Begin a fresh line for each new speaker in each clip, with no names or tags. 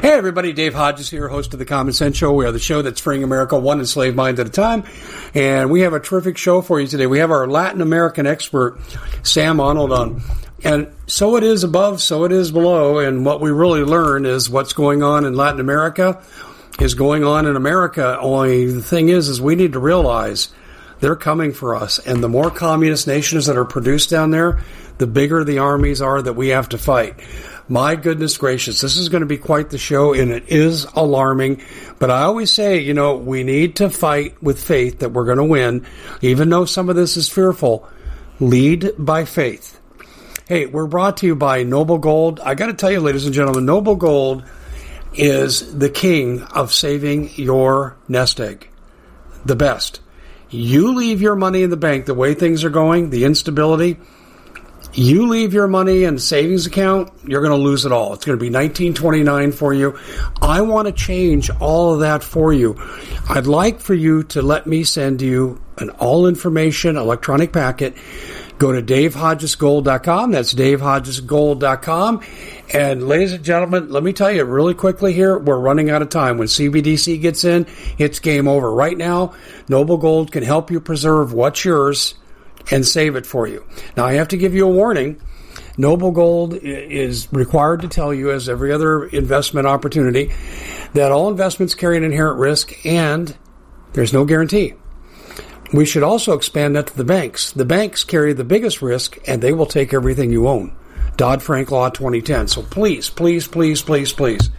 Hey everybody, Dave Hodges here, host of the Common Sense Show. We are the show that's freeing America one enslaved mind at a time. And we have a terrific show for you today. We have our Latin American expert, Sam Honnold, on. And so it is above, so it is below. And what we really learn is what's going on in Latin America is going on in America. Only the thing is, is we need to realize they're coming for us. And the more communist nations that are produced down there, the bigger the armies are that we have to fight. My goodness gracious, this is going to be quite the show and it is alarming. But I always say, you know, we need to fight with faith that we're going to win, even though some of this is fearful. Lead by faith. Hey, we're brought to you by Noble Gold. I got to tell you, ladies and gentlemen, Noble Gold is the king of saving your nest egg. The best. You leave your money in the bank the way things are going, the instability. You leave your money in savings account, you're going to lose it all. It's going to be 1929 for you. I want to change all of that for you. I'd like for you to let me send you an all information electronic packet Go to davehodgesgold.com. That's davehodgesgold.com. And ladies and gentlemen, let me tell you really quickly here, we're running out of time. When CBDC gets in, it's game over. Right now, Noble Gold can help you preserve what's yours and save it for you. Now, I have to give you a warning. Noble Gold is required to tell you, as every other investment opportunity, that all investments carry an inherent risk and there's no guarantee. We should also expand that to the banks. The banks carry the biggest risk and they will take everything you own. Dodd Frank Law 2010. So please, please, please, please, please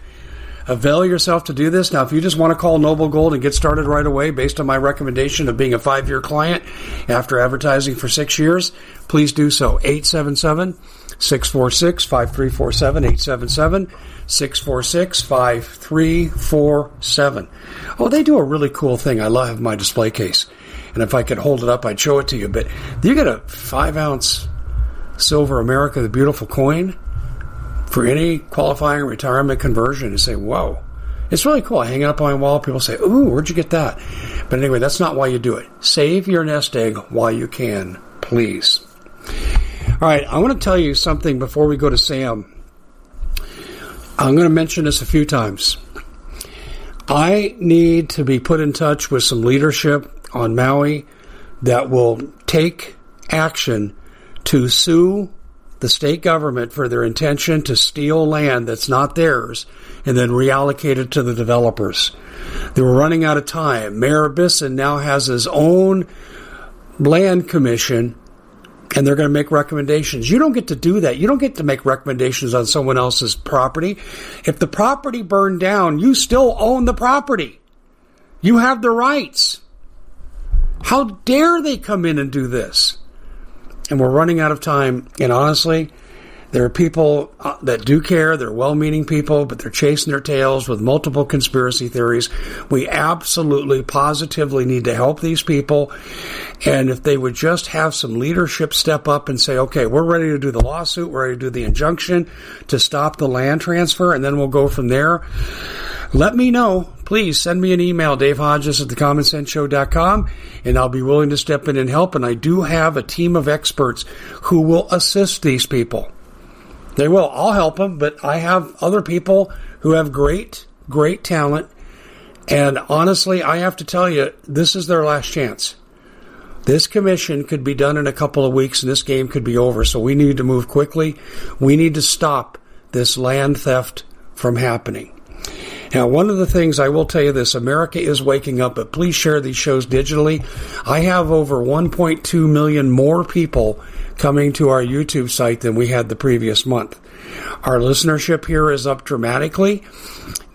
avail yourself to do this. Now, if you just want to call Noble Gold and get started right away based on my recommendation of being a five year client after advertising for six years, please do so. 877 646 5347. 877 646 5347. Oh, they do a really cool thing. I love my display case. And if I could hold it up, I'd show it to you. But you get a five ounce silver America the Beautiful coin for any qualifying retirement conversion and say, whoa. It's really cool. I hang it up on my wall. People say, ooh, where'd you get that? But anyway, that's not why you do it. Save your nest egg while you can, please. All right, I want to tell you something before we go to Sam. I'm going to mention this a few times. I need to be put in touch with some leadership on Maui that will take action to sue the state government for their intention to steal land that's not theirs and then reallocate it to the developers. They were running out of time. Mayor Bissen now has his own land commission and they're going to make recommendations. You don't get to do that. You don't get to make recommendations on someone else's property. If the property burned down, you still own the property. You have the rights. How dare they come in and do this? And we're running out of time. And honestly, there are people uh, that do care. They're well meaning people, but they're chasing their tails with multiple conspiracy theories. We absolutely, positively need to help these people. And if they would just have some leadership step up and say, okay, we're ready to do the lawsuit, we're ready to do the injunction to stop the land transfer, and then we'll go from there. Let me know. Please send me an email, Dave Hodges at thecommonsenseshow.com, and I'll be willing to step in and help. And I do have a team of experts who will assist these people. They will. I'll help them, but I have other people who have great, great talent. And honestly, I have to tell you, this is their last chance. This commission could be done in a couple of weeks and this game could be over. So we need to move quickly. We need to stop this land theft from happening. Now, one of the things I will tell you this America is waking up, but please share these shows digitally. I have over 1.2 million more people coming to our YouTube site than we had the previous month. Our listenership here is up dramatically,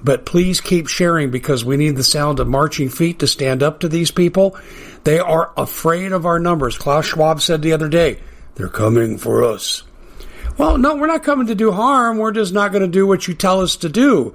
but please keep sharing because we need the sound of marching feet to stand up to these people. They are afraid of our numbers. Klaus Schwab said the other day, they're coming for us. Well, no, we're not coming to do harm. We're just not going to do what you tell us to do.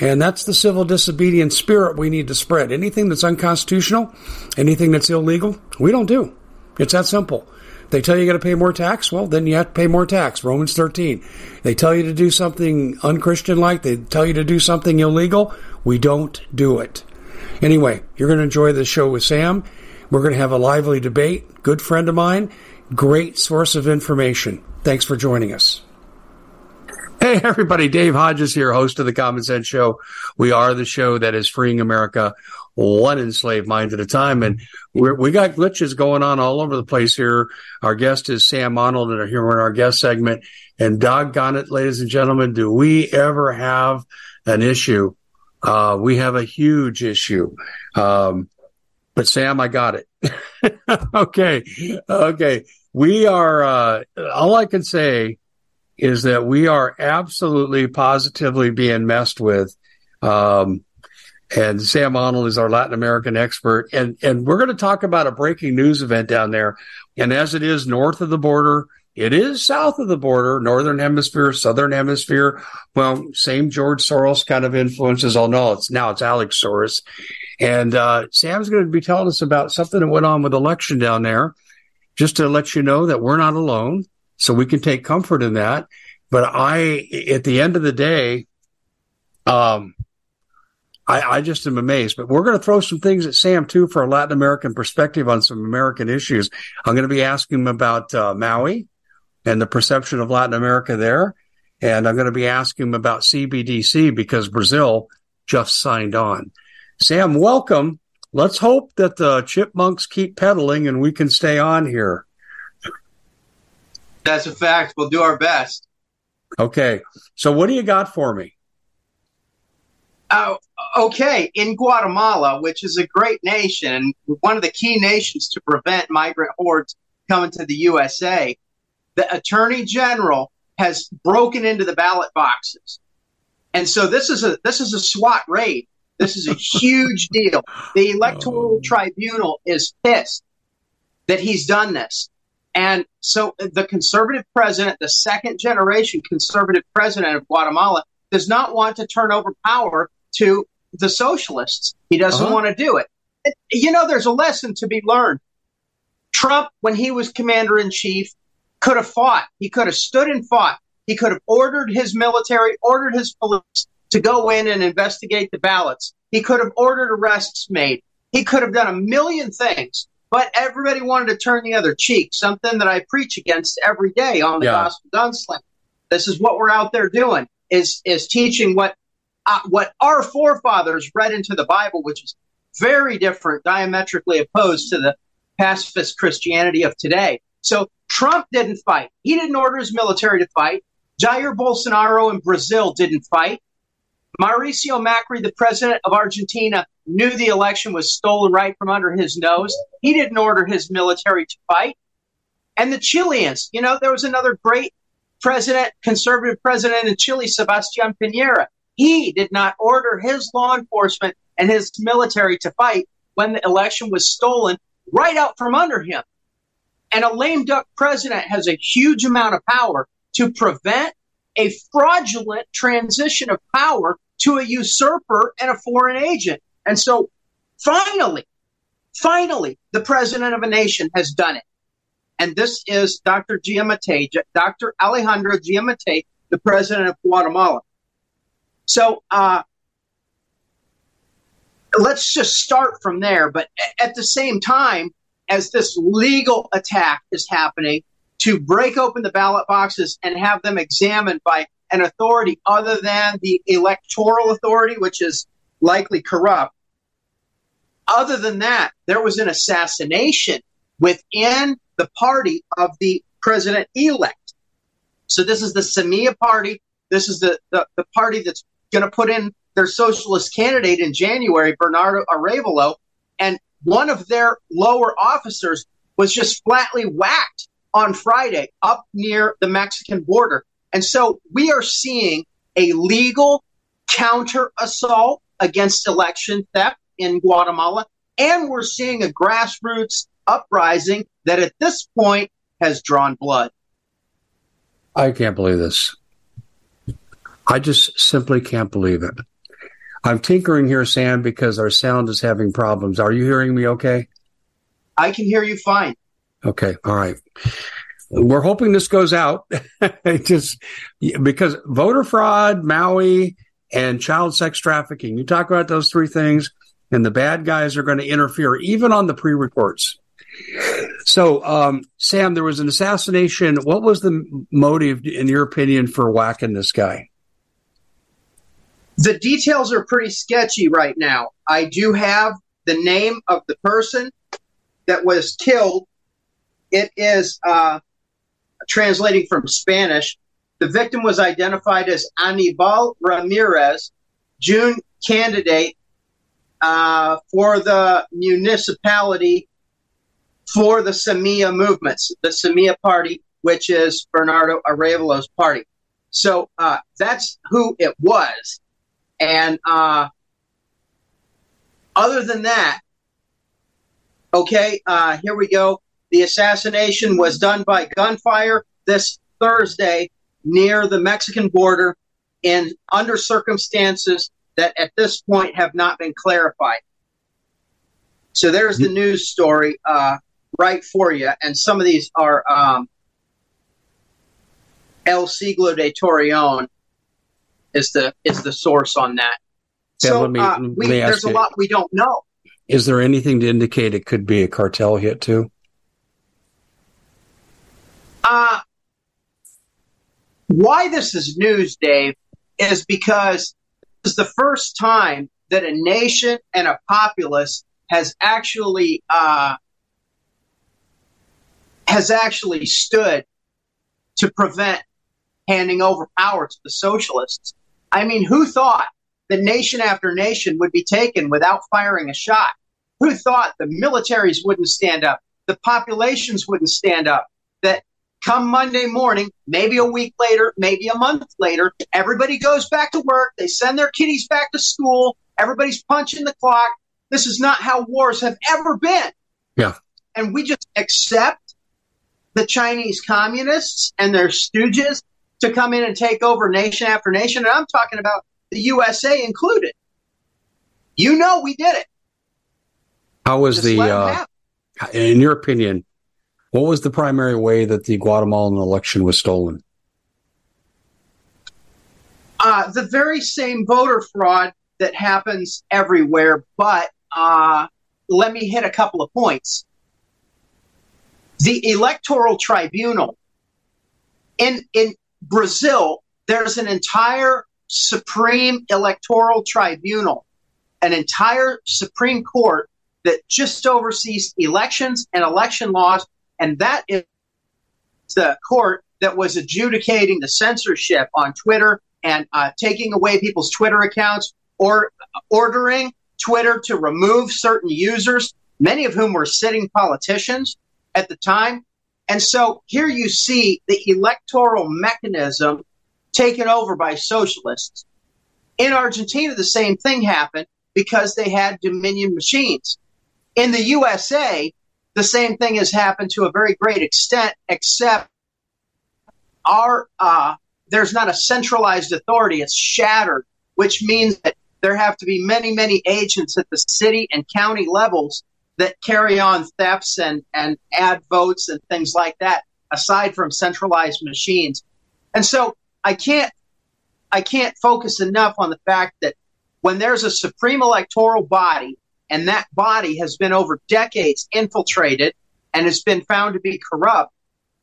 And that's the civil disobedience spirit we need to spread. Anything that's unconstitutional, anything that's illegal, we don't do. It's that simple. They tell you you got to pay more tax, well, then you have to pay more tax. Romans 13. They tell you to do something unchristian like, they tell you to do something illegal, we don't do it. Anyway, you're going to enjoy the show with Sam. We're going to have a lively debate. Good friend of mine, great source of information. Thanks for joining us. Hey, everybody. Dave Hodges here, host of the Common Sense Show. We are the show that is freeing America one enslaved mind at a time. And we got glitches going on all over the place here. Our guest is Sam Honnold, and here in our guest segment. And doggone it, ladies and gentlemen, do we ever have an issue? Uh, we have a huge issue. Um, but Sam, I got it. okay. Okay. We are, uh, all I can say is that we are absolutely positively being messed with. Um, and Sam Honnold is our Latin American expert. And, and we're going to talk about a breaking news event down there. And as it is north of the border, it is south of the border, northern hemisphere, southern hemisphere. Well, same George Soros kind of influences. I'll know it's now it's Alex Soros. And uh, Sam's going to be telling us about something that went on with election down there, just to let you know that we're not alone. So we can take comfort in that. But I, at the end of the day, um, I, I just am amazed. But we're going to throw some things at Sam too for a Latin American perspective on some American issues. I'm going to be asking him about uh, Maui and the perception of Latin America there. And I'm going to be asking him about CBDC because Brazil just signed on. Sam, welcome. Let's hope that the chipmunks keep pedaling and we can stay on here.
That's a fact. We'll do our best.
Okay. So, what do you got for me?
Uh, okay. In Guatemala, which is a great nation, and one of the key nations to prevent migrant hordes coming to the USA, the attorney general has broken into the ballot boxes. And so this is a this is a SWAT raid. This is a huge deal. The electoral oh. tribunal is pissed that he's done this. And so the conservative president, the second generation conservative president of Guatemala, does not want to turn over power to the socialists. He doesn't uh-huh. want to do it. You know, there's a lesson to be learned. Trump, when he was commander in chief, could have fought. He could have stood and fought. He could have ordered his military, ordered his police to go in and investigate the ballots. He could have ordered arrests made. He could have done a million things but everybody wanted to turn the other cheek, something that I preach against every day on the yeah. Gospel Gunslinger. This is what we're out there doing is is teaching what uh, what our forefathers read into the Bible, which is very different, diametrically opposed to the pacifist Christianity of today. So Trump didn't fight. He didn't order his military to fight. Jair Bolsonaro in Brazil didn't fight. Mauricio Macri, the president of Argentina, knew the election was stolen right from under his nose. He didn't order his military to fight. And the Chileans, you know, there was another great president, conservative president in Chile, Sebastian Piñera. He did not order his law enforcement and his military to fight when the election was stolen right out from under him. And a lame duck president has a huge amount of power to prevent a fraudulent transition of power to a usurper and a foreign agent. And so finally, finally, the president of a nation has done it. And this is Dr. Giammattei, Dr. Alejandro Giammattei, the president of Guatemala. So uh, let's just start from there. But at the same time, as this legal attack is happening to break open the ballot boxes and have them examined by an authority other than the electoral authority, which is likely corrupt. Other than that, there was an assassination within the party of the president elect. So this is the Semilla party. This is the, the, the party that's going to put in their socialist candidate in January, Bernardo Arevalo. And one of their lower officers was just flatly whacked on Friday up near the Mexican border. And so we are seeing a legal counter assault against election theft in Guatemala. And we're seeing a grassroots uprising that at this point has drawn blood.
I can't believe this. I just simply can't believe it. I'm tinkering here, Sam, because our sound is having problems. Are you hearing me okay?
I can hear you fine.
Okay. All right. We're hoping this goes out just because voter fraud, Maui, and child sex trafficking. You talk about those three things, and the bad guys are going to interfere, even on the pre reports. So, um, Sam, there was an assassination. What was the motive, in your opinion, for whacking this guy?
The details are pretty sketchy right now. I do have the name of the person that was killed. It is uh, translating from Spanish. The victim was identified as Anibal Ramirez, June candidate uh, for the municipality for the Semilla movements, the Semilla party, which is Bernardo Arevalo's party. So uh, that's who it was. And uh, other than that, okay, uh, here we go. The assassination was done by gunfire this Thursday near the Mexican border and under circumstances that at this point have not been clarified. So there's the news story uh, right for you. And some of these are um, El Siglo de Torreon is the is the source on that. Yeah, so me, uh, we, there's a lot we don't know.
Is there anything to indicate it could be a cartel hit too?
Uh, why this is news, Dave, is because this is the first time that a nation and a populace has actually uh, has actually stood to prevent handing over power to the socialists. I mean, who thought that nation after nation would be taken without firing a shot? Who thought the militaries wouldn't stand up? The populations wouldn't stand up? That come Monday morning, maybe a week later, maybe a month later, everybody goes back to work. They send their kiddies back to school. Everybody's punching the clock. This is not how wars have ever been.
Yeah.
And we just accept the Chinese communists and their stooges to come in and take over nation after nation. And I'm talking about the USA included. You know, we did it.
How was just the, uh, in your opinion, what was the primary way that the Guatemalan election was stolen?
Uh, the very same voter fraud that happens everywhere, but uh, let me hit a couple of points. The electoral tribunal in in Brazil, there's an entire supreme electoral tribunal, an entire Supreme Court that just oversees elections and election laws and that is the court that was adjudicating the censorship on Twitter and uh, taking away people's Twitter accounts or ordering Twitter to remove certain users, many of whom were sitting politicians at the time. And so here you see the electoral mechanism taken over by socialists. In Argentina, the same thing happened because they had Dominion machines. In the USA, the same thing has happened to a very great extent, except our uh, there's not a centralized authority; it's shattered, which means that there have to be many, many agents at the city and county levels that carry on thefts and and add votes and things like that, aside from centralized machines. And so I can't I can't focus enough on the fact that when there's a supreme electoral body and that body has been over decades infiltrated and has been found to be corrupt,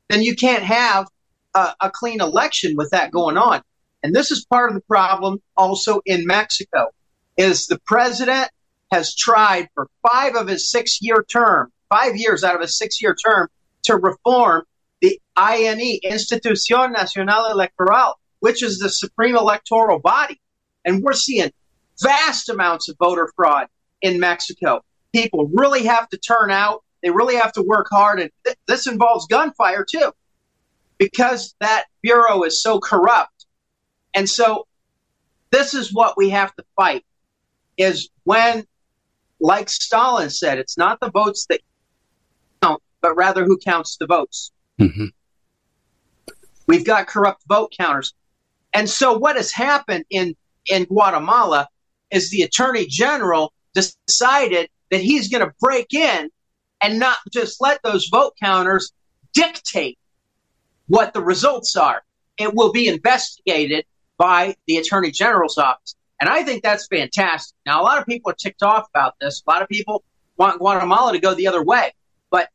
then you can't have a, a clean election with that going on. And this is part of the problem also in Mexico is the president has tried for five of his six year term, five years out of his six year term to reform the INE, Institución Nacional Electoral, which is the supreme electoral body. And we're seeing vast amounts of voter fraud in Mexico. People really have to turn out. They really have to work hard. And th- this involves gunfire too, because that bureau is so corrupt. And so this is what we have to fight is when, like Stalin said, it's not the votes that count, but rather who counts the votes. Mm-hmm. We've got corrupt vote counters. And so what has happened in, in Guatemala is the attorney general decided that he's going to break in and not just let those vote counters dictate what the results are. It will be investigated by the attorney general's office. And I think that's fantastic. Now, a lot of people are ticked off about this. A lot of people want Guatemala to go the other way. But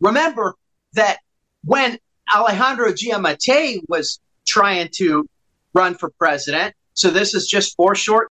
remember that when Alejandro Giammattei was trying to run for president, so this is just four short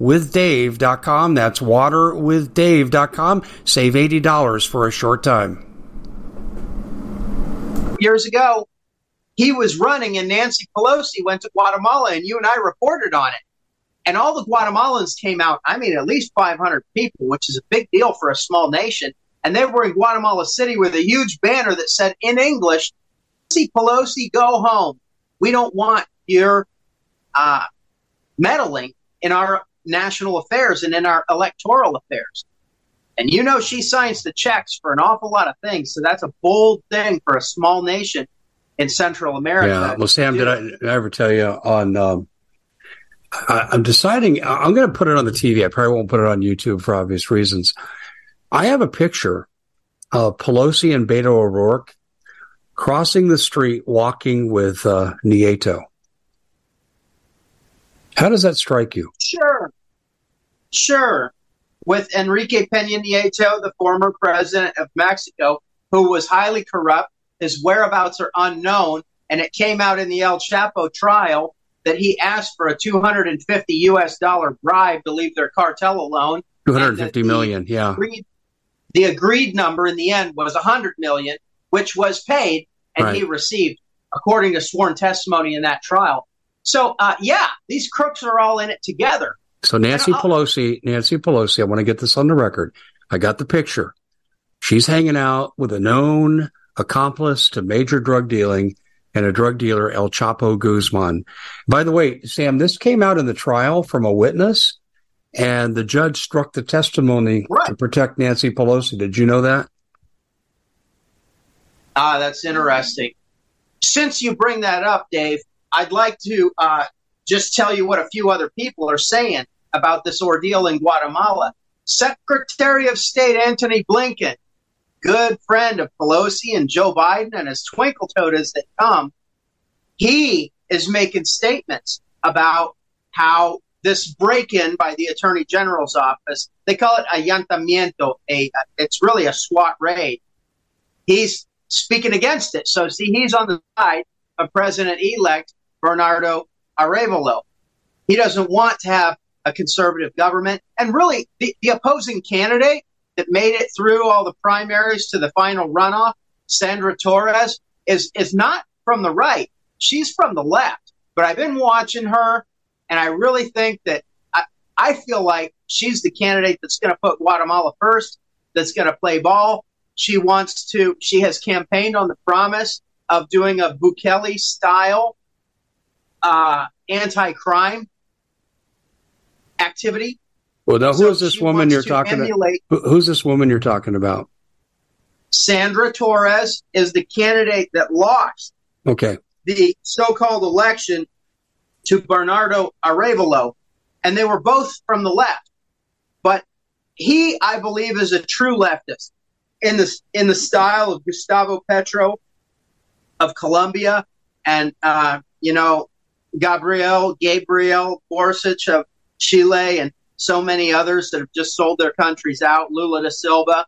waterwithdave.com. That's waterwithdave.com. Save $80 for a short time.
Years ago, he was running and Nancy Pelosi went to Guatemala and you and I reported on it. And all the Guatemalans came out, I mean, at least 500 people, which is a big deal for a small nation. And they were in Guatemala City with a huge banner that said in English, Nancy Pelosi, go home. We don't want your uh, meddling in our national affairs and in our electoral affairs. And you know, she signs the checks for an awful lot of things. So that's a bold thing for a small nation in Central America.
Yeah. Well, Sam, did I, did I ever tell you on, um, I, I'm deciding, I'm going to put it on the TV. I probably won't put it on YouTube for obvious reasons. I have a picture of Pelosi and Beto O'Rourke crossing the street walking with uh, Nieto. How does that strike you?
Sure. Sure. With Enrique Peña Nieto, the former president of Mexico, who was highly corrupt, his whereabouts are unknown, and it came out in the El Chapo trial that he asked for a 250 US dollar bribe to leave their cartel alone.
250 million, yeah.
Agreed, the agreed number in the end was 100 million, which was paid, and right. he received, according to sworn testimony in that trial. So, uh, yeah, these crooks are all in it together.
So Nancy Pelosi, Nancy Pelosi, I want to get this on the record. I got the picture. She's hanging out with a known accomplice to major drug dealing and a drug dealer, El Chapo Guzman. By the way, Sam, this came out in the trial from a witness, and the judge struck the testimony right. to protect Nancy Pelosi. Did you know that?
Ah, that's interesting. Since you bring that up, Dave, I'd like to uh, just tell you what a few other people are saying about this ordeal in Guatemala. Secretary of State Antony Blinken, good friend of Pelosi and Joe Biden and his twinkle toes that come, he is making statements about how this break-in by the Attorney General's office, they call it allanamiento, a, it's really a SWAT raid. He's speaking against it. So see, he's on the side of President-elect Bernardo Arevalo. He doesn't want to have a conservative government. And really, the, the opposing candidate that made it through all the primaries to the final runoff, Sandra Torres, is, is not from the right. She's from the left. But I've been watching her, and I really think that I, I feel like she's the candidate that's going to put Guatemala first, that's going to play ball. She wants to, she has campaigned on the promise of doing a Bukele style uh, anti crime activity.
Well, now, who so is this woman you're talking about? Who's this woman you're talking about?
Sandra Torres is the candidate that lost
okay.
the so called election to Bernardo Arevalo. And they were both from the left. But he, I believe, is a true leftist in the, in the style of Gustavo Petro of Colombia and, uh, you know, Gabriel, Gabriel Boric of Chile, and so many others that have just sold their countries out, Lula da Silva.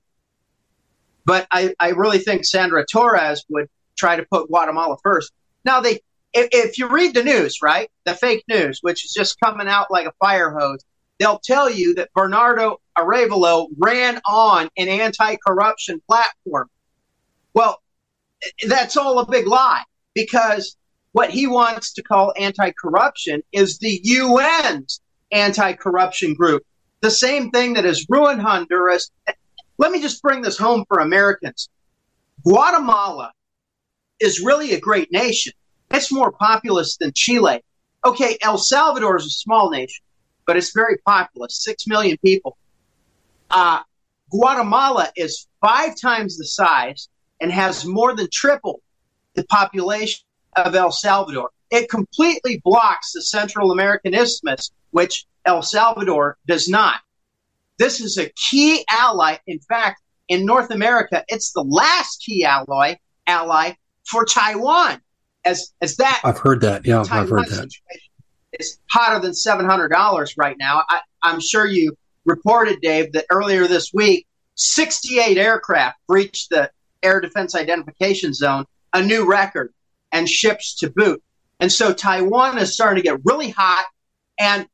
But I, I really think Sandra Torres would try to put Guatemala first. Now, they, if, if you read the news, right, the fake news, which is just coming out like a fire hose, they'll tell you that Bernardo Arevalo ran on an anti-corruption platform. Well, that's all a big lie because what he wants to call anti-corruption is the UN's anti-corruption group. The same thing that has ruined Honduras. Let me just bring this home for Americans. Guatemala is really a great nation. It's more populous than Chile. Okay, El Salvador is a small nation, but it's very populous, six million people. Uh, Guatemala is five times the size and has more than triple the population of El Salvador. It completely blocks the Central American Isthmus, which El Salvador does not. This is a key ally. In fact, in North America, it's the last key ally ally for Taiwan. As as that
I've heard that. Yeah, Taiwan I've heard that.
It's hotter than seven hundred dollars right now. I, I'm sure you reported, Dave, that earlier this week, 68 aircraft breached the air defense identification zone, a new record and ships to boot. And so Taiwan is starting to get really hot. And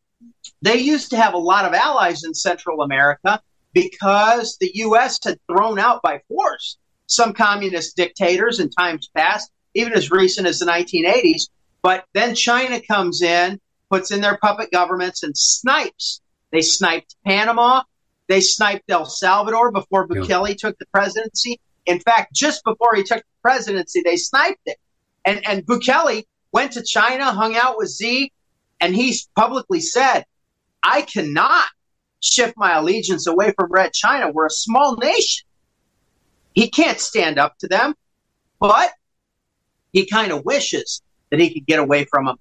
they used to have a lot of allies in Central America because the U.S. had thrown out by force some communist dictators in times past, even as recent as the 1980s. But then China comes in, puts in their puppet governments, and snipes. They sniped Panama. They sniped El Salvador before Bukele yeah. took the presidency. In fact, just before he took the presidency, they sniped it. And, and Bukele went to China, hung out with Xi, and he's publicly said, I cannot shift my allegiance away from Red China. We're a small nation. He can't stand up to them, but he kind of wishes that he could get away from them.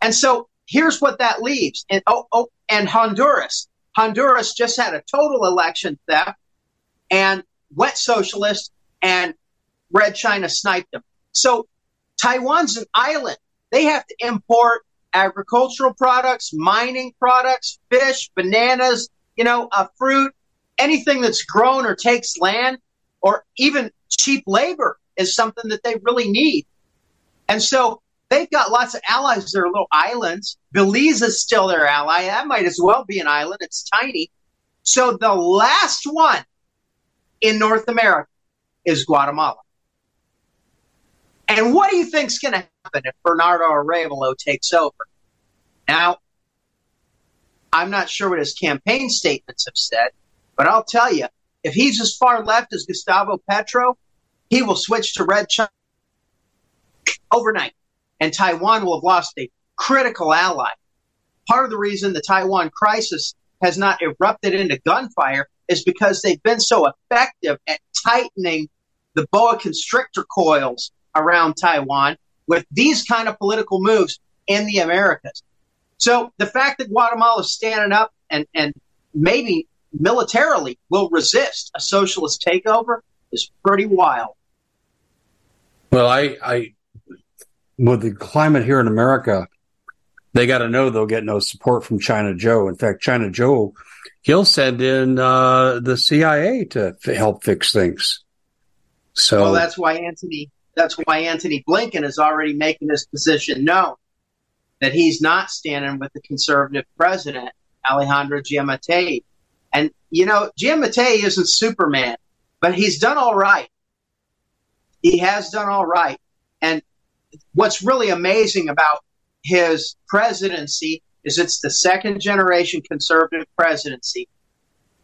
And so here's what that leaves. And oh, oh, and Honduras. Honduras just had a total election theft and went socialist and Red China sniped them. So Taiwan's an island. They have to import agricultural products, mining products, fish, bananas, you know, uh, fruit, anything that's grown or takes land, or even cheap labor is something that they really need. And so they've got lots of allies. They're little islands. Belize is still their ally. That might as well be an island. It's tiny. So the last one in North America is Guatemala. And what do you think's going to happen if Bernardo Arevalo takes over? Now, I'm not sure what his campaign statements have said, but I'll tell you, if he's as far left as Gustavo Petro, he will switch to Red China overnight, and Taiwan will have lost a critical ally. Part of the reason the Taiwan crisis has not erupted into gunfire is because they've been so effective at tightening the boa constrictor coils around Taiwan with these kind of political moves in the Americas. So the fact that Guatemala is standing up and, and maybe militarily will resist a socialist takeover is pretty wild.
Well, I, I, with the climate here in America, they got to know they'll get no support from China Joe. In fact, China Joe, he'll send in uh, the CIA to f- help fix things. So
well, that's why Antony. That's why Antony Blinken is already making his position known that he's not standing with the conservative president Alejandro Giammattei. And you know, Giammattei isn't Superman, but he's done all right. He has done all right. And what's really amazing about his presidency is it's the second generation conservative presidency.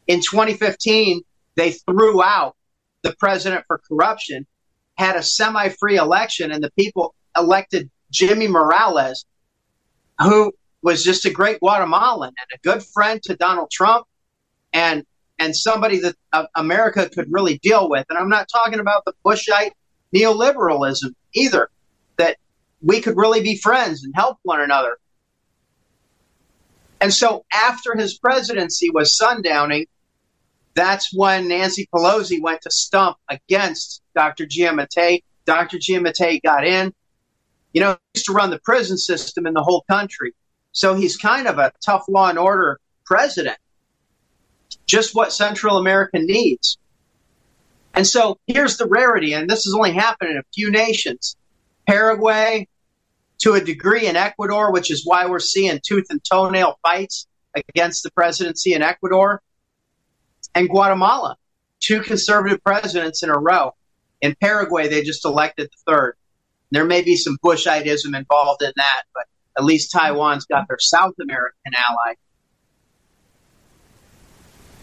In 2015, they threw out the president for corruption, had a semi free election, and the people elected Jimmy Morales, who was just a great Guatemalan and a good friend to Donald Trump and and somebody that uh, America could really deal with. And I'm not talking about the Bushite neoliberalism either, that we could really be friends and help one another. And so after his presidency was sundowning, that's when Nancy Pelosi went to stump against Dr. Giammattei. Dr. Giammattei got in. You know, he used to run the prison system in the whole country. So he's kind of a tough law and order president. Just what Central America needs. And so here's the rarity, and this has only happened in a few nations. Paraguay, to a degree in Ecuador, which is why we're seeing tooth and toenail fights against the presidency in Ecuador, and Guatemala, two conservative presidents in a row. In Paraguay, they just elected the third. There may be some Bushitism involved in that, but at least Taiwan's got their South American ally.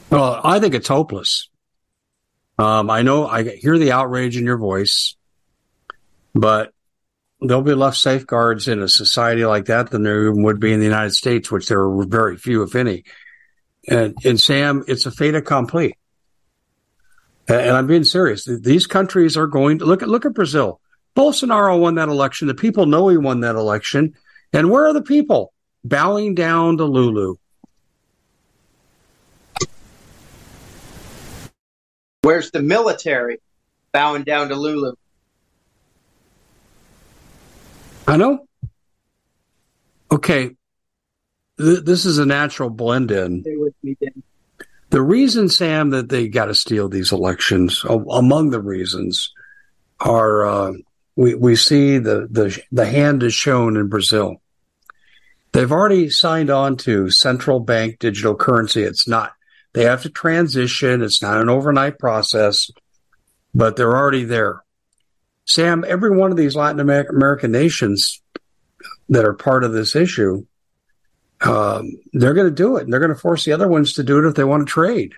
Well, I think it's hopeless. Um, I know I hear the outrage in your voice, but there'll be less safeguards in a society like that than there would be in the United States, which there are very few, if any. And, and Sam, it's a fait accompli. And I'm being serious. These countries are going to look at look at Brazil. Bolsonaro won that election. The people know he won that election. And where are the people? Bowing down to Lulu.
Where's the military bowing down to Lulu?
I know. Okay. Th- this is a natural blend in. The reason, Sam, that they got to steal these elections, among the reasons, are uh, we we see the the the hand is shown in Brazil. They've already signed on to central bank digital currency. It's not they have to transition. It's not an overnight process, but they're already there. Sam, every one of these Latin American nations that are part of this issue, um, they're going to do it, and they're going to force the other ones to do it if they want to trade.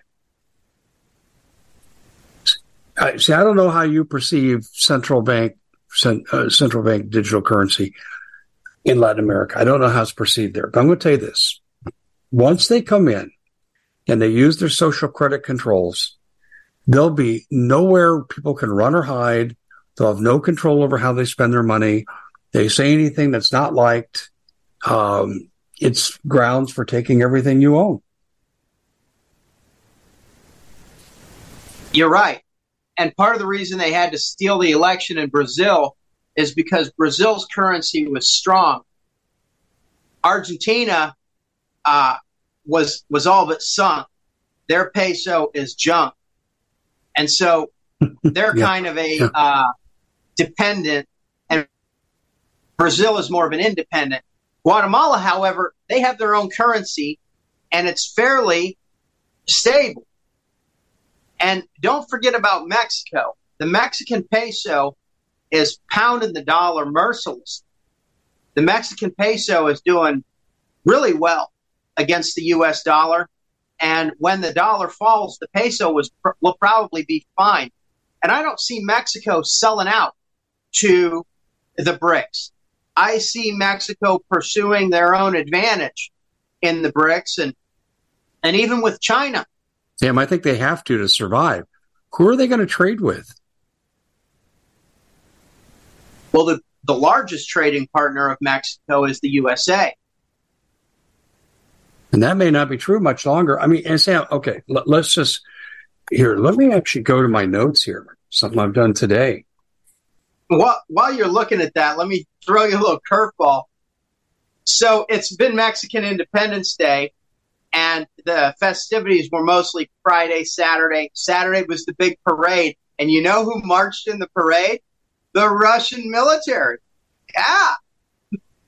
I, see, I don't know how you perceive central bank uh, central bank digital currency in Latin America. I don't know how it's perceived there, but I'm going to tell you this: once they come in and they use their social credit controls, there'll be nowhere people can run or hide. They'll have no control over how they spend their money. They say anything that's not liked. Um, it's grounds for taking everything you own.
You're right. And part of the reason they had to steal the election in Brazil is because Brazil's currency was strong. Argentina uh, was was all but sunk. Their peso is junk, and so they're yeah. kind of a yeah. uh, dependent, and Brazil is more of an independent. Guatemala, however, they have their own currency, and it's fairly stable. And don't forget about Mexico. The Mexican peso is pounding the dollar mercilessly. The Mexican peso is doing really well against the U.S. dollar. And when the dollar falls, the peso was will probably be fine. And I don't see Mexico selling out to the BRICS. I see Mexico pursuing their own advantage in the BRICS and and even with China.
Sam, I think they have to to survive. Who are they going to trade with?
Well, the, the largest trading partner of Mexico is the USA.
And that may not be true much longer. I mean, and Sam, okay, l- let's just here, let me actually go to my notes here, something I've done today.
While, while you're looking at that, let me throw you a little curveball. So it's been Mexican Independence Day, and the festivities were mostly Friday, Saturday. Saturday was the big parade. And you know who marched in the parade? The Russian military. Yeah.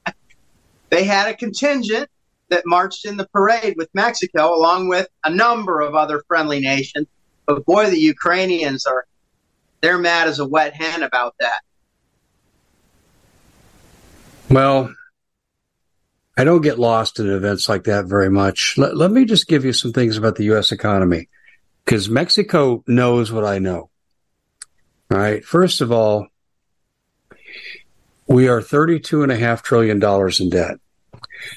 they had a contingent that marched in the parade with Mexico, along with a number of other friendly nations. But boy, the Ukrainians are, they're mad as a wet hen about that.
Well, I don't get lost in events like that very much. Let, let me just give you some things about the U.S. economy because Mexico knows what I know. All right. First of all, we are $32.5 trillion in debt.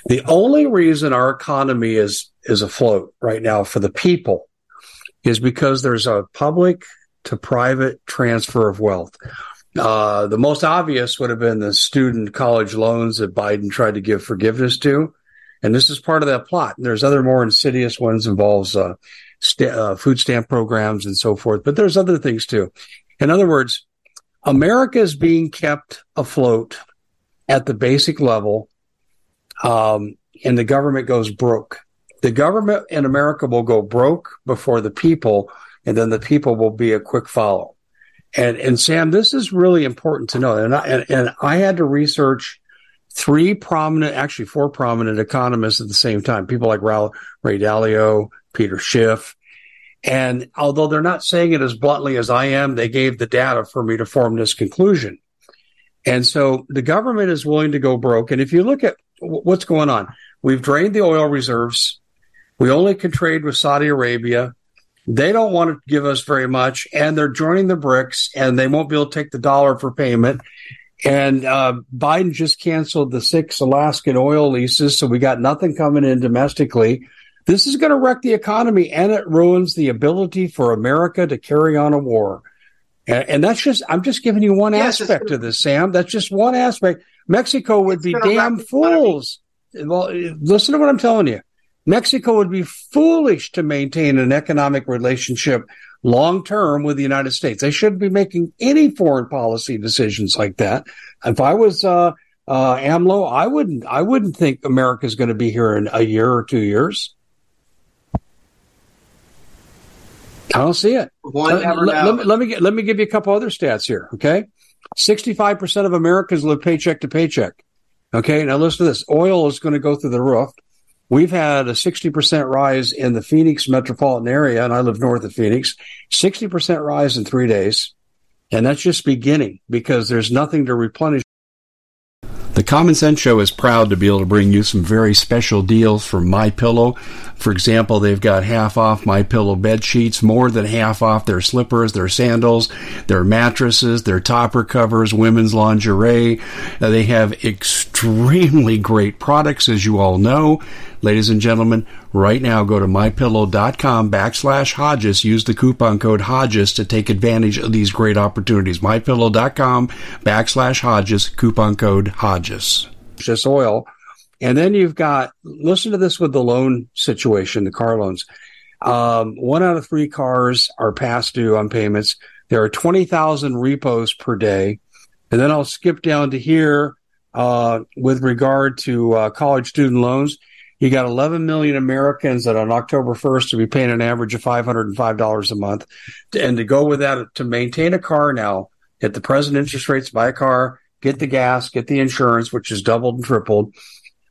The only reason our economy is, is afloat right now for the people is because there's a public to private transfer of wealth. Uh, the most obvious would have been the student college loans that Biden tried to give forgiveness to. And this is part of that plot. And there's other more insidious ones involves uh, st- uh, food stamp programs and so forth, but there's other things too. In other words, America is being kept afloat at the basic level, um, and the government goes broke. The government in America will go broke before the people, and then the people will be a quick follow. And and Sam, this is really important to know. And I, and, and I had to research three prominent, actually four prominent economists at the same time. People like Ray Dalio, Peter Schiff. And although they're not saying it as bluntly as I am, they gave the data for me to form this conclusion. And so the government is willing to go broke. And if you look at what's going on, we've drained the oil reserves. We only can trade with Saudi Arabia. They don't want to give us very much, and they're joining the BRICS, and they won't be able to take the dollar for payment. And uh, Biden just canceled the six Alaskan oil leases, so we got nothing coming in domestically. This is going to wreck the economy, and it ruins the ability for America to carry on a war. And, and that's just, I'm just giving you one yes, aspect of this, Sam. That's just one aspect. Mexico would be damn fools. Well, listen to what I'm telling you. Mexico would be foolish to maintain an economic relationship long term with the United States. They shouldn't be making any foreign policy decisions like that. If I was uh, uh, AMLO, I wouldn't. I wouldn't think America is going to be here in a year or two years. I don't see it. Let, let, me, let, me let me give you a couple other stats here. Okay, sixty-five percent of Americans live paycheck to paycheck. Okay, now listen to this. Oil is going to go through the roof. We've had a 60% rise in the Phoenix metropolitan area, and I live north of Phoenix, 60% rise in three days. And that's just beginning because there's nothing to replenish. The Common Sense Show is proud to be able to bring you some very special deals from My Pillow. For example, they've got half off My Pillow bed sheets, more than half off their slippers, their sandals, their mattresses, their topper covers, women's lingerie. They have extremely great products, as you all know. Ladies and gentlemen, right now go to mypillow.com backslash Hodges. Use the coupon code Hodges to take advantage of these great opportunities. Mypillow.com backslash Hodges, coupon code Hodges. Just oil. And then you've got, listen to this with the loan situation, the car loans. Um, one out of three cars are past due on payments. There are 20,000 repos per day. And then I'll skip down to here, uh, with regard to, uh, college student loans. You got 11 million Americans that on October 1st to be paying an average of $505 a month. And to go with that, to maintain a car now at the present interest rates, buy a car, get the gas, get the insurance, which is doubled and tripled.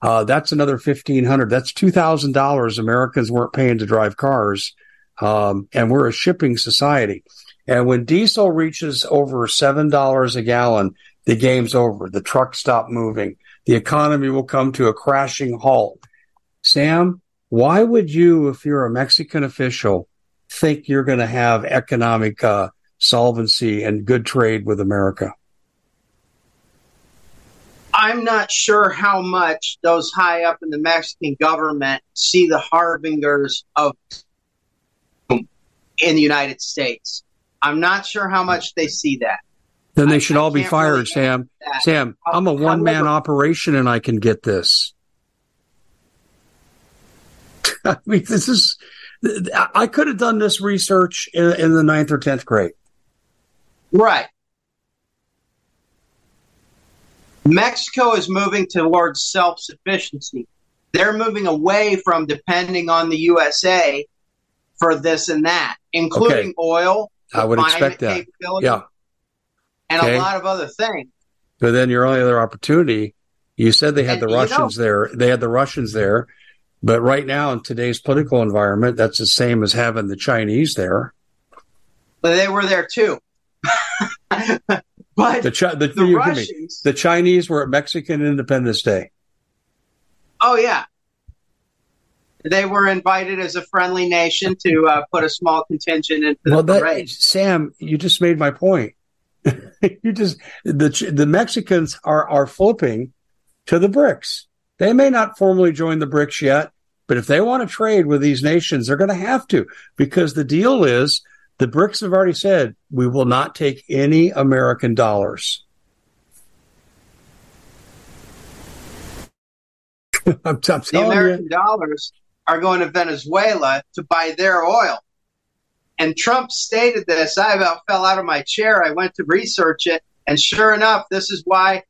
Uh, that's another 1500 That's $2,000 Americans weren't paying to drive cars. Um, and we're a shipping society. And when diesel reaches over $7 a gallon, the game's over. The trucks stop moving. The economy will come to a crashing halt Sam, why would you, if you're a Mexican official, think you're going to have economic uh, solvency and good trade with America?
I'm not sure how much those high up in the Mexican government see the harbingers of in the United States. I'm not sure how much they see that.
Then they should I, all I be fired, really Sam. Sam, I'm a one man operation and I can get this. I mean, this is, I could have done this research in, in the ninth or 10th grade.
Right. Mexico is moving towards self sufficiency. They're moving away from depending on the USA for this and that, including okay. oil.
I would expect that. Yeah.
And okay. a lot of other things.
But then your only other opportunity, you said they had and, the Russians know, there. They had the Russians there. But right now, in today's political environment, that's the same as having the Chinese there.
But they were there too. But the, Chi- the, the Russians,
the Chinese were at Mexican Independence Day.
Oh yeah, they were invited as a friendly nation to uh, put a small contingent into well, the parade. That,
Sam, you just made my point. you just the the Mexicans are are flipping to the BRICS. They may not formally join the BRICS yet, but if they want to trade with these nations, they're going to have to because the deal is the BRICS have already said we will not take any American dollars.
I'm, I'm the American you. dollars are going to Venezuela to buy their oil. And Trump stated this. I about fell out of my chair. I went to research it. And sure enough, this is why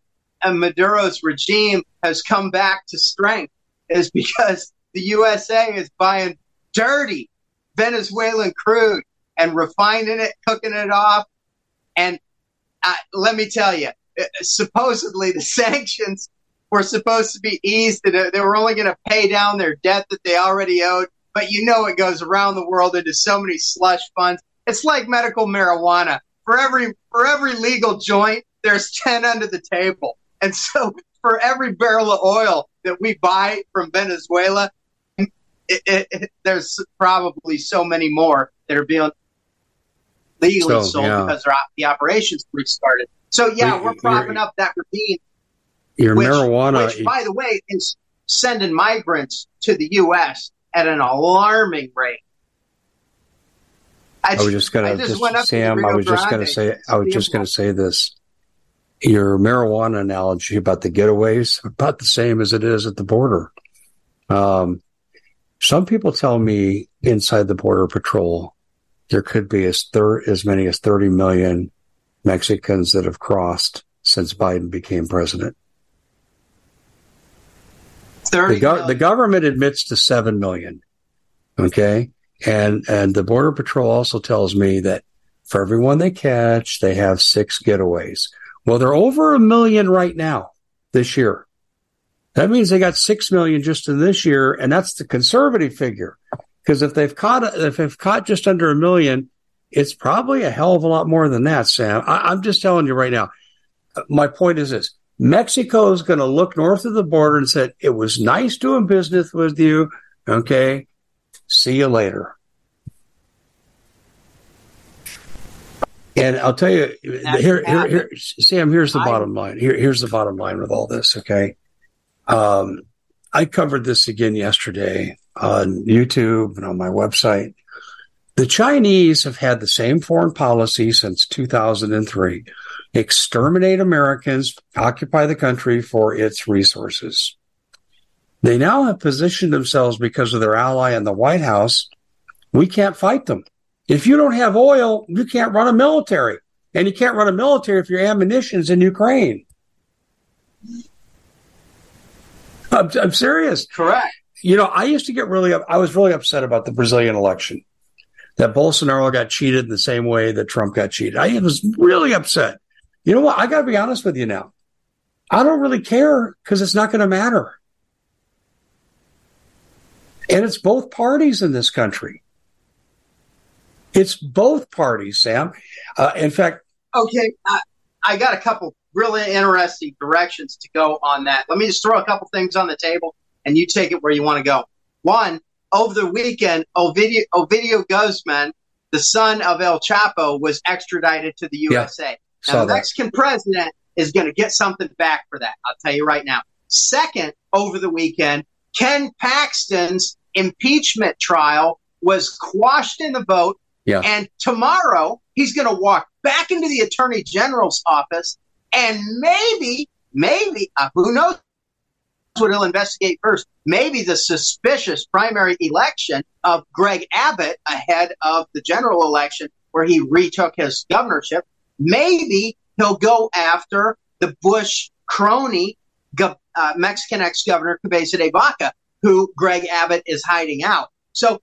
Maduro's regime has come back to strength, is because the USA is buying dirty Venezuelan crude and refining it, cooking it off. And uh, let me tell you, uh, supposedly the sanctions were supposed to be eased and they were only going to pay down their debt that they already owed. But you know, it goes around the world into so many slush funds. It's like medical marijuana. For every, for every legal joint, there's 10 under the table. And so for every barrel of oil that we buy from Venezuela, it, it, it, there's probably so many more that are being legally so, sold yeah. because the operations restarted. So yeah, we're propping up that ravine.
Your which, marijuana,
which by the way, is sending migrants to the U.S. at an alarming rate.
I, I was just gonna, just, just Sam. I was just gonna say, I was just gonna say this. Your marijuana analogy about the getaways about the same as it is at the border. Um, some people tell me inside the border patrol there could be as thir- as many as 30 million Mexicans that have crossed since Biden became president. The, go- the, government admits to 7 million. Okay. And, and the border patrol also tells me that for everyone they catch, they have six getaways. Well, they're over a million right now this year. That means they got 6 million just in this year. And that's the conservative figure. Because if they've caught if they've caught just under a million, it's probably a hell of a lot more than that, Sam. I, am just telling you right now. My point is this: Mexico is going to look north of the border and say it was nice doing business with you. Okay, see you later. And I'll tell you, here, here, here, Sam. Here's the bottom line. Here, here's the bottom line with all this. Okay, um, I covered this again yesterday on YouTube and on my website. The Chinese have had the same foreign policy since 2003 exterminate Americans, occupy the country for its resources. They now have positioned themselves because of their ally in the White House. We can't fight them. If you don't have oil, you can't run a military. And you can't run a military if your ammunition's in Ukraine. I'm, I'm serious.
Correct
you know, I used to get really, I was really upset about the Brazilian election that Bolsonaro got cheated in the same way that Trump got cheated. I was really upset. You know what? I got to be honest with you now. I don't really care because it's not going to matter. And it's both parties in this country. It's both parties, Sam. Uh, in fact,
okay, I, I got a couple really interesting directions to go on that. Let me just throw a couple things on the table and you take it where you want to go. One, over the weekend, Ovidio, Ovidio Guzman, the son of El Chapo, was extradited to the USA. Yeah, now, the Mexican president is going to get something back for that. I'll tell you right now. Second, over the weekend, Ken Paxton's impeachment trial was quashed in the vote. Yeah. And tomorrow, he's going to walk back into the attorney general's office and maybe, maybe, uh, who knows what he'll investigate first? Maybe the suspicious primary election of Greg Abbott ahead of the general election where he retook his governorship. Maybe he'll go after the Bush crony, uh, Mexican ex-governor Cabeza de Vaca, who Greg Abbott is hiding out. So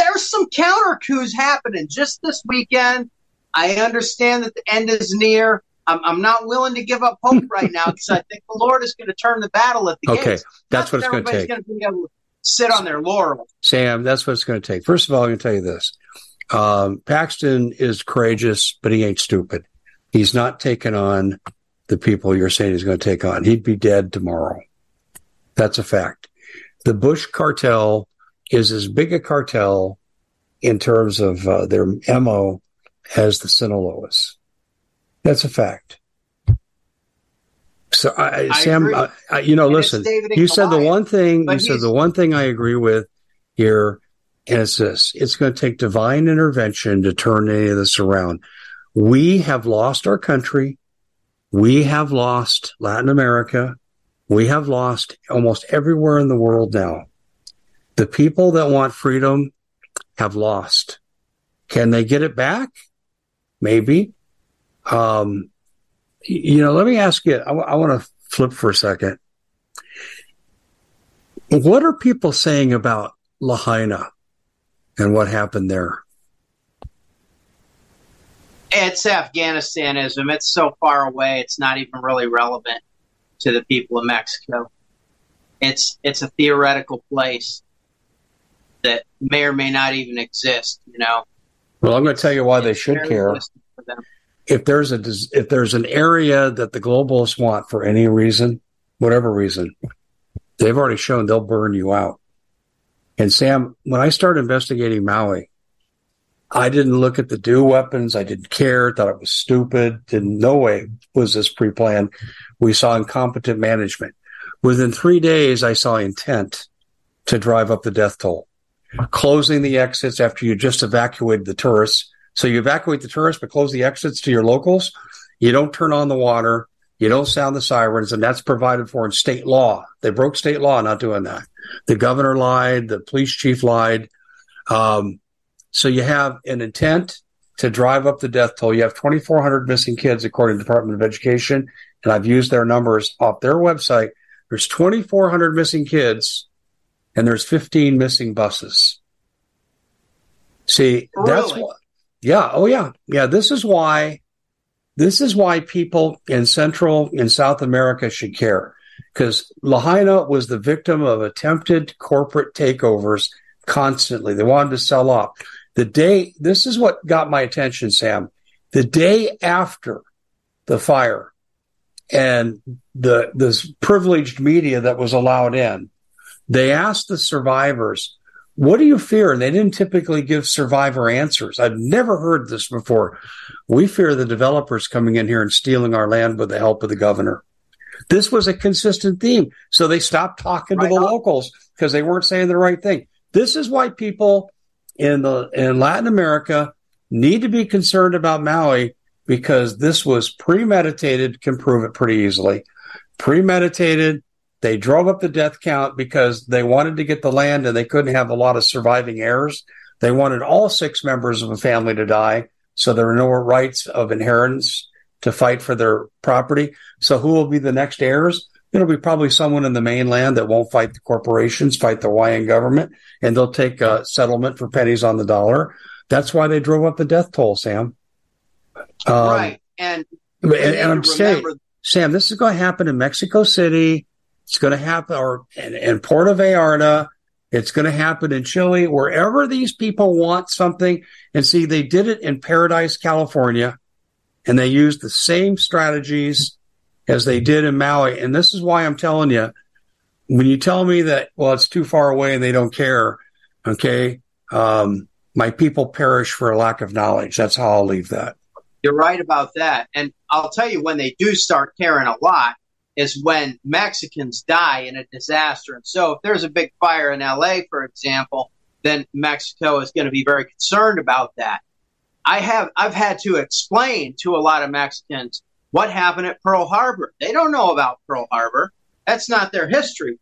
there's some counter coups happening just this weekend. I understand that the end is near. I'm, I'm not willing to give up hope right now because I think the Lord is going to turn the battle at the end.
okay, gates. that's what it's going to take. Going to be able to
sit on their laurels.
Sam, that's what it's going to take. First of all, I'm going to tell you this: um, Paxton is courageous, but he ain't stupid. He's not taking on the people you're saying he's going to take on. He'd be dead tomorrow. That's a fact. The Bush cartel is as big a cartel in terms of uh, their MO as the Sinaloas. That's a fact. So, I, I Sam, I, I, you know, and listen, you said the one thing, you said the one thing I agree with here, and it's this it's going to take divine intervention to turn any of this around. We have lost our country. We have lost Latin America. We have lost almost everywhere in the world now. The people that want freedom have lost. Can they get it back? Maybe. Um, you know, let me ask you, I, w- I want to flip for a second. What are people saying about Lahaina and what happened there?
It's Afghanistanism. It's so far away, it's not even really relevant to the people of Mexico. It's it's a theoretical place that may or may not even exist. You know.
Well, I'm going to tell you why they should care. If there's a if there's an area that the globalists want for any reason, whatever reason, they've already shown they'll burn you out. And Sam, when I started investigating Maui, I didn't look at the DEW weapons. I didn't care. Thought it was stupid. In no way was this pre-planned. We saw incompetent management. Within three days, I saw intent to drive up the death toll closing the exits after you just evacuated the tourists. So you evacuate the tourists, but close the exits to your locals. You don't turn on the water. You don't sound the sirens, and that's provided for in state law. They broke state law not doing that. The governor lied. The police chief lied. Um, so you have an intent to drive up the death toll. You have 2,400 missing kids, according to the Department of Education, and I've used their numbers off their website. There's 2,400 missing kids and there's 15 missing buses. See, really? that's what, yeah, oh yeah, yeah. This is why, this is why people in Central and South America should care. Because Lahaina was the victim of attempted corporate takeovers constantly. They wanted to sell off. The day, this is what got my attention, Sam. The day after the fire and the, this privileged media that was allowed in, they asked the survivors, what do you fear? And they didn't typically give survivor answers. I've never heard this before. We fear the developers coming in here and stealing our land with the help of the governor. This was a consistent theme. So they stopped talking right to the on. locals because they weren't saying the right thing. This is why people in the in Latin America need to be concerned about Maui because this was premeditated, can prove it pretty easily. Premeditated, they drove up the death count because they wanted to get the land and they couldn't have a lot of surviving heirs. They wanted all six members of a family to die. So there were no rights of inheritance to fight for their property. So who will be the next heirs? It'll be probably someone in the mainland that won't fight the corporations, fight the Hawaiian government, and they'll take a settlement for pennies on the dollar. That's why they drove up the death toll, Sam.
Um, right. And, and,
and I'm saying, Sam, this is going to happen in Mexico City. It's going to happen, or in, in Puerto Vallarta. It's going to happen in Chile, wherever these people want something. And see, they did it in Paradise, California, and they used the same strategies as they did in Maui. And this is why I'm telling you, when you tell me that, well, it's too far away and they don't care, okay, um, my people perish for a lack of knowledge. That's how I'll leave that.
You're right about that. And I'll tell you when they do start caring a lot is when Mexicans die in a disaster. And so if there's a big fire in LA, for example, then Mexico is going to be very concerned about that. I have I've had to explain to a lot of Mexicans what happened at Pearl Harbor. They don't know about Pearl Harbor. That's not their history.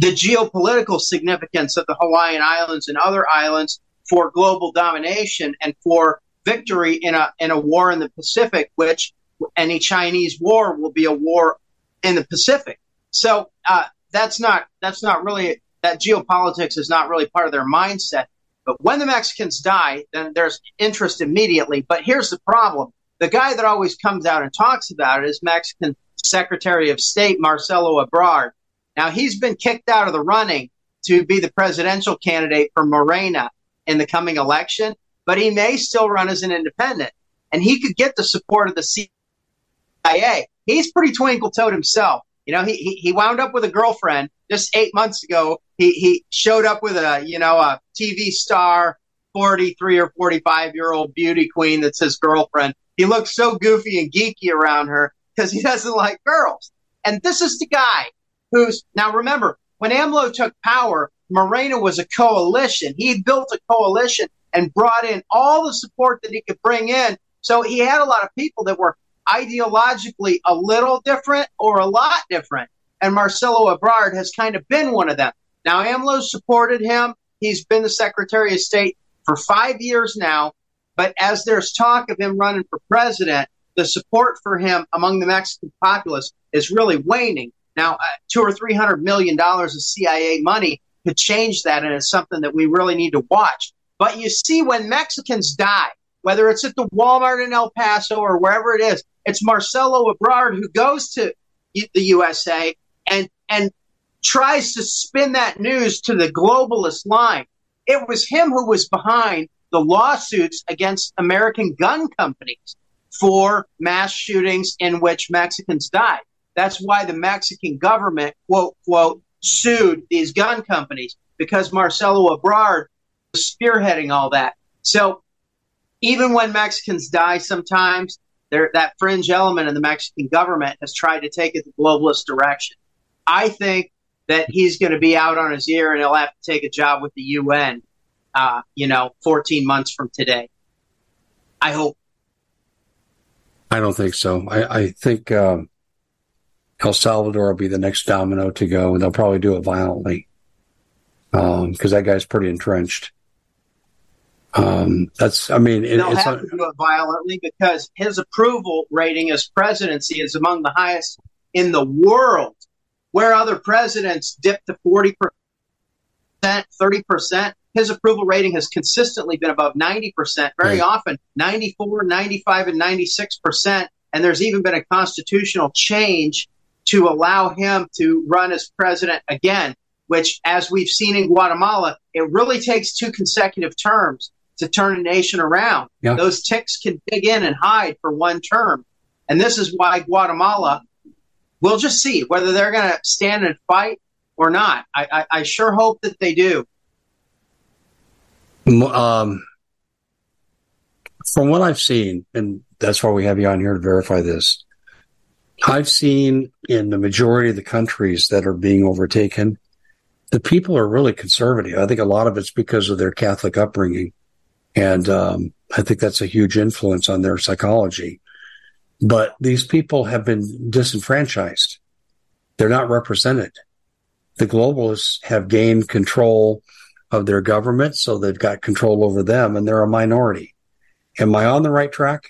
The geopolitical significance of the Hawaiian Islands and other islands for global domination and for victory in a in a war in the Pacific, which any Chinese war will be a war in the Pacific. So uh, that's not that's not really that geopolitics is not really part of their mindset. But when the Mexicans die, then there's interest immediately. But here's the problem: the guy that always comes out and talks about it is Mexican Secretary of State Marcelo Ebrard. Now he's been kicked out of the running to be the presidential candidate for Morena in the coming election, but he may still run as an independent, and he could get the support of the CIA. He's pretty twinkle toed himself. You know, he, he, he wound up with a girlfriend just eight months ago. He, he showed up with a, you know, a TV star, 43 or 45 year old beauty queen that's his girlfriend. He looks so goofy and geeky around her because he doesn't like girls. And this is the guy who's now remember when AMLO took power, Morena was a coalition. He built a coalition and brought in all the support that he could bring in. So he had a lot of people that were ideologically a little different or a lot different. And Marcelo Ebrard has kind of been one of them. Now, AMLO supported him. He's been the Secretary of State for five years now. But as there's talk of him running for president, the support for him among the Mexican populace is really waning. Now, uh, two or three hundred million dollars of CIA money could change that, and it's something that we really need to watch. But you see, when Mexicans die, whether it's at the Walmart in El Paso or wherever it is, it's Marcelo Ebrard who goes to the USA and and tries to spin that news to the globalist line. It was him who was behind the lawsuits against American gun companies for mass shootings in which Mexicans died. That's why the Mexican government, quote, quote, sued these gun companies because Marcelo Ebrard was spearheading all that. So even when Mexicans die sometimes, there, that fringe element in the Mexican government has tried to take it the globalist direction. I think that he's going to be out on his ear and he'll have to take a job with the UN, uh, you know, 14 months from today. I hope.
I don't think so. I, I think um, El Salvador will be the next domino to go, and they'll probably do it violently because um, that guy's pretty entrenched. Um, that's, I mean,
it, they'll have to do it violently because his approval rating as presidency is among the highest in the world. Where other presidents dip to forty percent, thirty percent, his approval rating has consistently been above 90%, very right. often 94, 95, and 96%. And there's even been a constitutional change to allow him to run as president again, which, as we've seen in Guatemala, it really takes two consecutive terms to turn a nation around. Yeah. Those ticks can dig in and hide for one term. And this is why Guatemala, we'll just see whether they're going to stand and fight or not. I, I, I, sure hope that they do.
Um, from what I've seen, and that's why we have you on here to verify this, I've seen in the majority of the countries that are being overtaken, the people are really conservative. I think a lot of it's because of their Catholic upbringing. And um, I think that's a huge influence on their psychology. But these people have been disenfranchised. They're not represented. The globalists have gained control of their government, so they've got control over them, and they're a minority. Am I on the right track?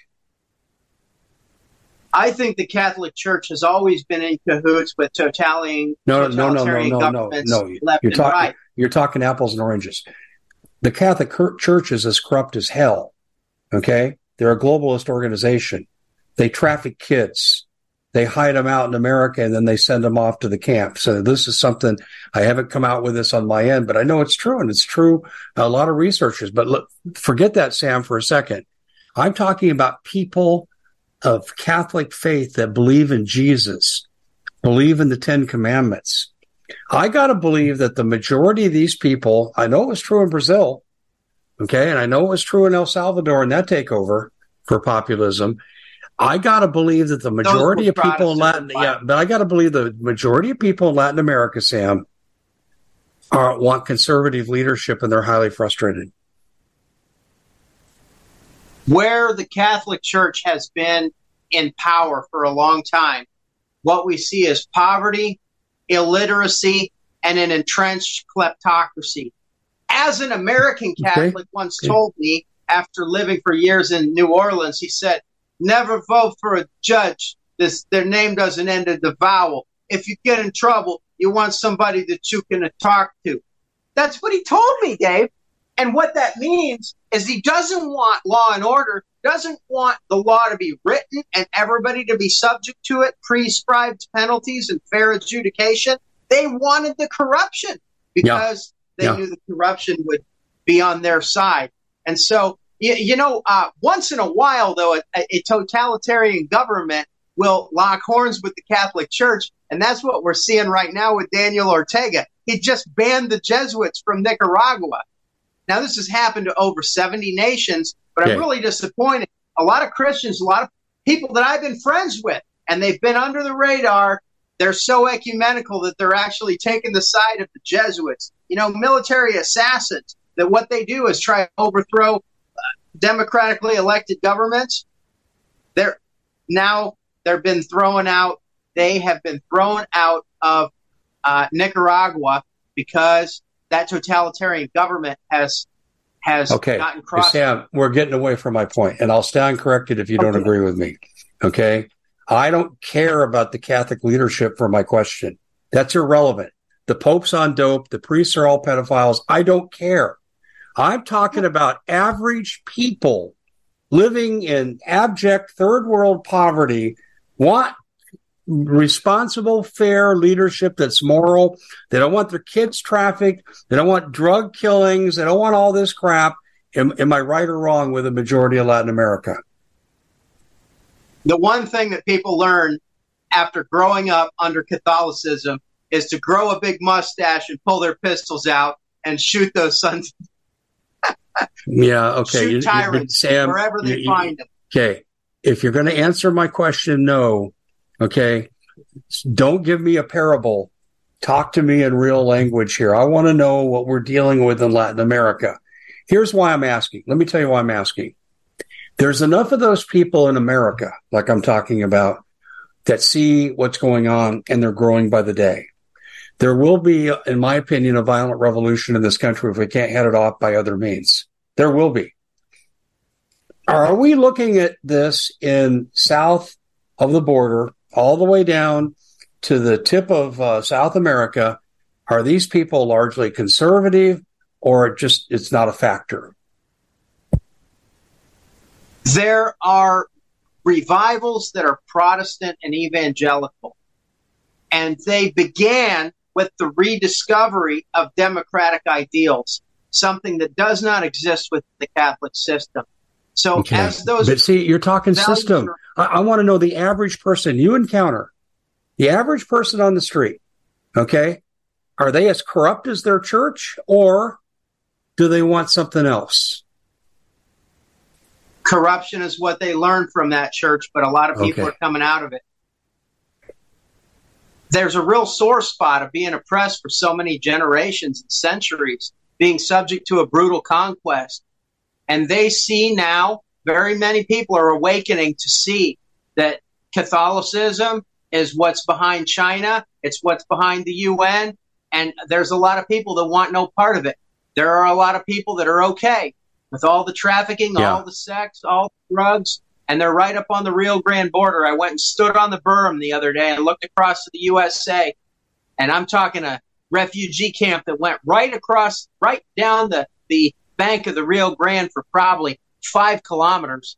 I think the Catholic Church has always been in cahoots with totalitarian,
no, no, no, no, no, no, no.
Left
you're talking,
right.
You're talking apples and oranges the Catholic Church is as corrupt as hell. Okay. They're a globalist organization. They traffic kids. They hide them out in America and then they send them off to the camp. So this is something I haven't come out with this on my end, but I know it's true and it's true. A lot of researchers, but look, forget that, Sam, for a second. I'm talking about people of Catholic faith that believe in Jesus, believe in the Ten Commandments, I got to believe that the majority of these people, I know it was true in Brazil, okay, and I know it was true in El Salvador in that takeover for populism. I got to believe that the majority of people in Latin, yeah, but I got to believe the majority of people in Latin America, Sam, are, want conservative leadership and they're highly frustrated.
Where the Catholic Church has been in power for a long time, what we see is poverty, illiteracy, and an entrenched kleptocracy. As an American Catholic okay. once told me after living for years in New Orleans, he said, Never vote for a judge. This their name doesn't end in the vowel. If you get in trouble, you want somebody that you can talk to. That's what he told me, Dave. And what that means is he doesn't want law and order, doesn't want the law to be written and everybody to be subject to it, prescribed penalties and fair adjudication. They wanted the corruption because yeah. they yeah. knew the corruption would be on their side. And so, you, you know, uh, once in a while, though, a, a totalitarian government will lock horns with the Catholic Church. And that's what we're seeing right now with Daniel Ortega. He just banned the Jesuits from Nicaragua. Now, this has happened to over 70 nations, but okay. I'm really disappointed. A lot of Christians, a lot of people that I've been friends with, and they've been under the radar. They're so ecumenical that they're actually taking the side of the Jesuits. You know, military assassins, that what they do is try to overthrow uh, democratically elected governments. They're now they've been thrown out. They have been thrown out of uh, Nicaragua because that totalitarian government has has
okay. gotten crossed. Sam, we're getting away from my point, and I'll stand corrected if you don't agree with me. Okay, I don't care about the Catholic leadership for my question. That's irrelevant. The Pope's on dope. The priests are all pedophiles. I don't care. I'm talking about average people living in abject third world poverty want responsible, fair leadership that's moral. They don't want their kids trafficked. They don't want drug killings. They don't want all this crap. Am, am I right or wrong with the majority of Latin America?
The one thing that people learn after growing up under Catholicism is to grow a big mustache and pull their pistols out and shoot those sons.
yeah, okay.
Shoot tyrants you, Sam, wherever they you, find them.
Okay. If you're going to answer my question, no, Okay. Don't give me a parable. Talk to me in real language here. I want to know what we're dealing with in Latin America. Here's why I'm asking. Let me tell you why I'm asking. There's enough of those people in America, like I'm talking about, that see what's going on and they're growing by the day. There will be, in my opinion, a violent revolution in this country if we can't head it off by other means. There will be. Are we looking at this in south of the border all the way down to the tip of uh, South America, are these people largely conservative or just it's not a factor?
There are revivals that are Protestant and evangelical. And they began with the rediscovery of democratic ideals, something that does not exist with the Catholic system. So okay. as those,
but see, you're talking system. Are, I, I want to know the average person you encounter, the average person on the street. Okay, are they as corrupt as their church, or do they want something else?
Corruption is what they learned from that church, but a lot of people okay. are coming out of it. There's a real sore spot of being oppressed for so many generations and centuries, being subject to a brutal conquest and they see now, very many people are awakening to see that Catholicism is what's behind China, it's what's behind the UN, and there's a lot of people that want no part of it. There are a lot of people that are okay with all the trafficking, yeah. all the sex, all the drugs, and they're right up on the Rio Grande border. I went and stood on the berm the other day and looked across to the USA, and I'm talking a refugee camp that went right across, right down the, the bank of the Rio Grande for probably five kilometers.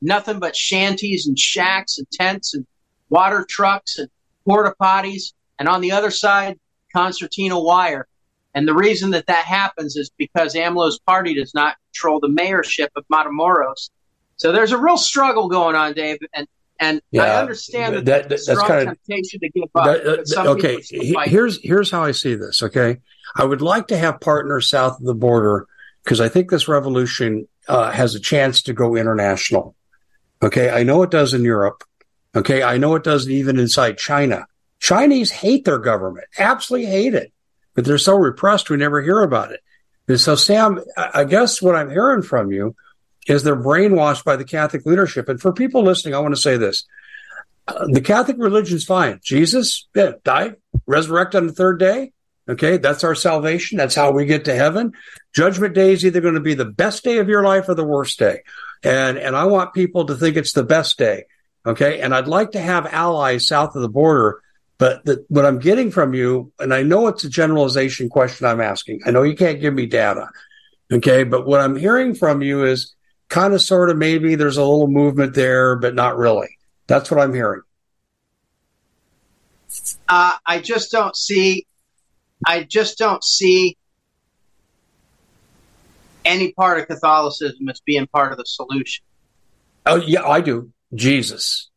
Nothing but shanties and shacks and tents and water trucks and porta potties. And on the other side, concertina wire. And the reason that that happens is because AMLO's party does not control the mayorship of Matamoros. So there's a real struggle going on, Dave. And And yeah, I understand that, that, that that's kind of temptation to give up. That,
uh, okay, here's here's how I see this. Okay, I would like to have partners south of the border because I think this revolution uh, has a chance to go international. Okay, I know it does in Europe. Okay, I know it does even inside China. Chinese hate their government, absolutely hate it, but they're so repressed we never hear about it. And so, Sam, I guess what I'm hearing from you is they're brainwashed by the Catholic leadership. And for people listening, I want to say this. Uh, the Catholic religion's fine. Jesus yeah, died, resurrected on the third day. Okay, that's our salvation. That's how we get to heaven. Judgment day is either going to be the best day of your life or the worst day. And and I want people to think it's the best day. Okay, and I'd like to have allies south of the border. But the, what I'm getting from you, and I know it's a generalization question I'm asking. I know you can't give me data. Okay, but what I'm hearing from you is kind of sort of maybe there's a little movement there, but not really. That's what I'm hearing.
Uh, I just don't see. I just don't see any part of Catholicism as being part of the solution.
Oh yeah, I do. Jesus,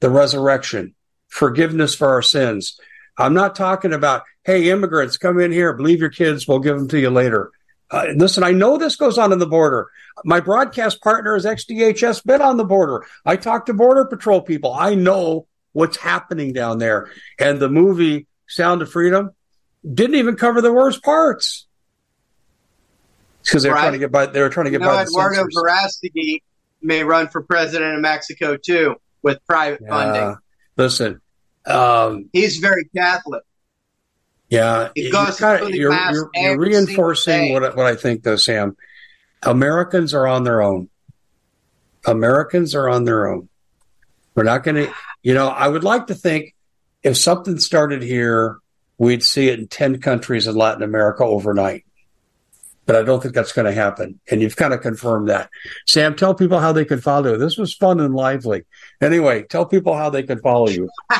the resurrection, forgiveness for our sins. I'm not talking about, hey, immigrants, come in here, believe your kids, we'll give them to you later. Uh, listen, I know this goes on in the border. My broadcast partner is XDHS been on the border. I talk to border patrol people. I know what's happening down there. And the movie Sound of Freedom didn't even cover the worst parts because they're right. trying to get by. They were trying to get you know, by.
Eduardo Verástegui may run for president of Mexico too with private yeah. funding.
Listen, um,
he's very Catholic.
Yeah, you are you're, you're, you're reinforcing what what I think, though, Sam. Americans are on their own. Americans are on their own. We're not going to, you know, I would like to think if something started here, we'd see it in 10 countries in Latin America overnight. But I don't think that's going to happen. And you've kind of confirmed that. Sam, tell people how they can follow you. This was fun and lively. Anyway, tell people how they can follow you.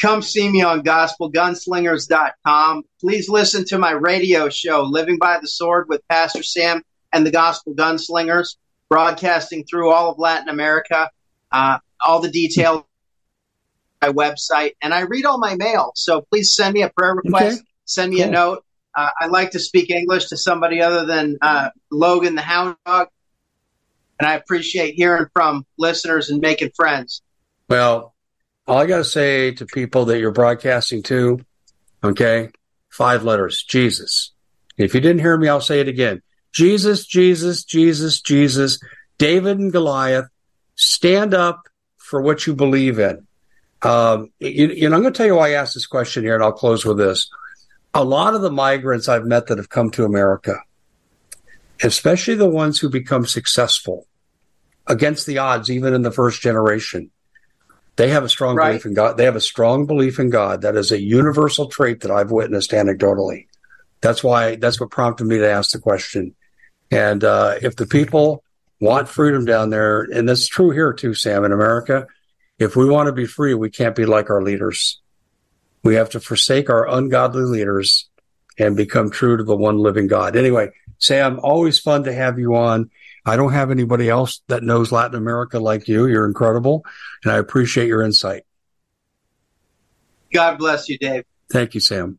come see me on gospelgunslingers.com. Please listen to my radio show, Living by the Sword with Pastor Sam and the Gospel Gunslingers, broadcasting through all of Latin America. Uh, all the details my website, and I read all my mail. So please send me a prayer request, okay. send me cool. a note. Uh, I like to speak English to somebody other than uh, Logan the Hound Dog, and I appreciate hearing from listeners and making friends.
Well, all I got to say to people that you're broadcasting to, okay, five letters, Jesus. If you didn't hear me, I'll say it again. Jesus, Jesus, Jesus, Jesus, David and Goliath, stand up for what you believe in. Um, you, you know, I'm going to tell you why I asked this question here, and I'll close with this. A lot of the migrants I've met that have come to America, especially the ones who become successful against the odds, even in the first generation, they have a strong right. belief in God. They have a strong belief in God. That is a universal trait that I've witnessed anecdotally. That's why that's what prompted me to ask the question. And uh, if the people want freedom down there, and that's true here too, Sam, in America, if we want to be free, we can't be like our leaders. We have to forsake our ungodly leaders and become true to the one living God. Anyway, Sam, always fun to have you on. I don't have anybody else that knows Latin America like you. You're incredible, and I appreciate your insight.
God bless you, Dave.
Thank you, Sam.